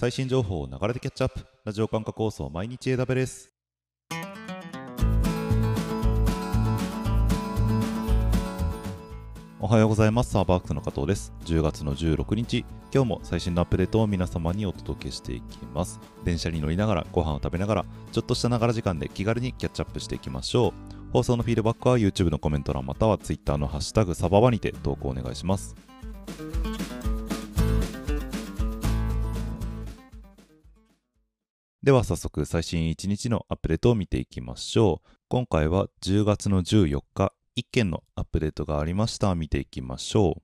最新情報を流れてキャッチアップ。ラジオ感覚放送毎日 AW です。おはようございます。サーバークスの加藤です。10月の16日。今日も最新のアップデートを皆様にお届けしていきます。電車に乗りながらご飯を食べながらちょっとしたながら時間で気軽にキャッチアップしていきましょう。放送のフィードバックは YouTube のコメント欄または Twitter のハッシュタグサババにて投稿お願いします。では早速最新1日のアップデートを見ていきましょう。今回は10月の14日1件のアップデートがありました。見ていきましょ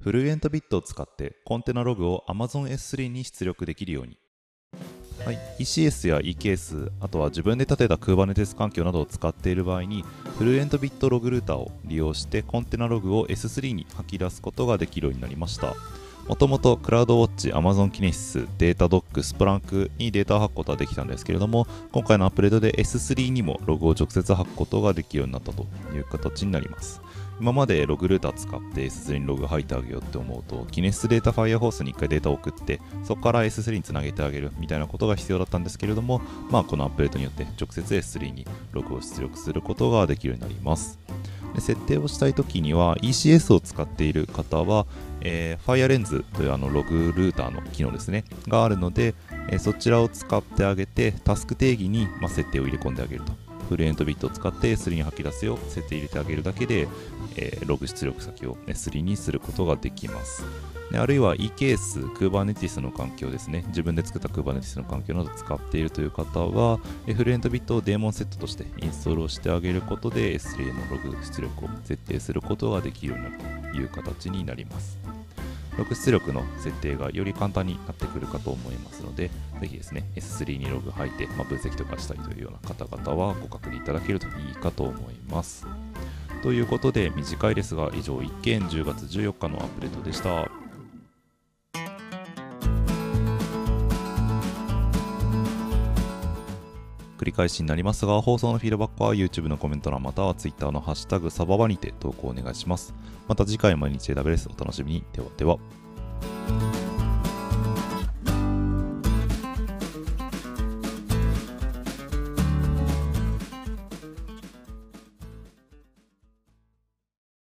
う。フルエントビットを使ってコンテナログを Amazon S3 に出力できるように。はい、ECS や EKS、あとは自分で立てた Kubernetes 環境などを使っている場合に、フルエントビットログルーターを利用してコンテナログを S3 に吐き出すことができるようになりました。もともとクラウドウォッチ、Amazon キネシス、データドック、スプランクにデータを吐くことはできたんですけれども、今回のアップデートで S3 にもログを直接吐くことができるようになったという形になります。今までログルーター使って S3 にログ吐いてあげようって思うと、キネシスデータファイアホースに1回データを送って、そこから S3 につなげてあげるみたいなことが必要だったんですけれども、まあこのアップデートによって直接 S3 にログを出力することができるようになります。で設定をしたいときには ECS を使っている方は、えー、FireLens というあのログルーターの機能ですねがあるので、えー、そちらを使ってあげてタスク定義に、まあ、設定を入れ込んであげると。フルエントビットを使って S3 に吐き出すよ設定入れてあげるだけで、えー、ログ出力先を S3 にすることができますあるいは EKS、Kubernetes の環境ですね。自分で作った Kubernetes の環境などを使っているという方は、フルエントビットをデーモンセットとしてインストールをしてあげることで S3 のログ出力を設定することができるようになるという形になります。ログ出力の設定がより簡単になってくるかと思いますので、ぜひですね、S3 にログ入って、まあ、分析とかしたいというような方々はご確認いただけるといいかと思います。ということで、短いですが、以上1件10月14日のアップデートでした。繰り返しになりますが、放送のフィードバックは YouTube のコメント欄または Twitter のハッシュタグサババにて投稿お願いします。また次回毎日 AWS お楽しみに。ではでは。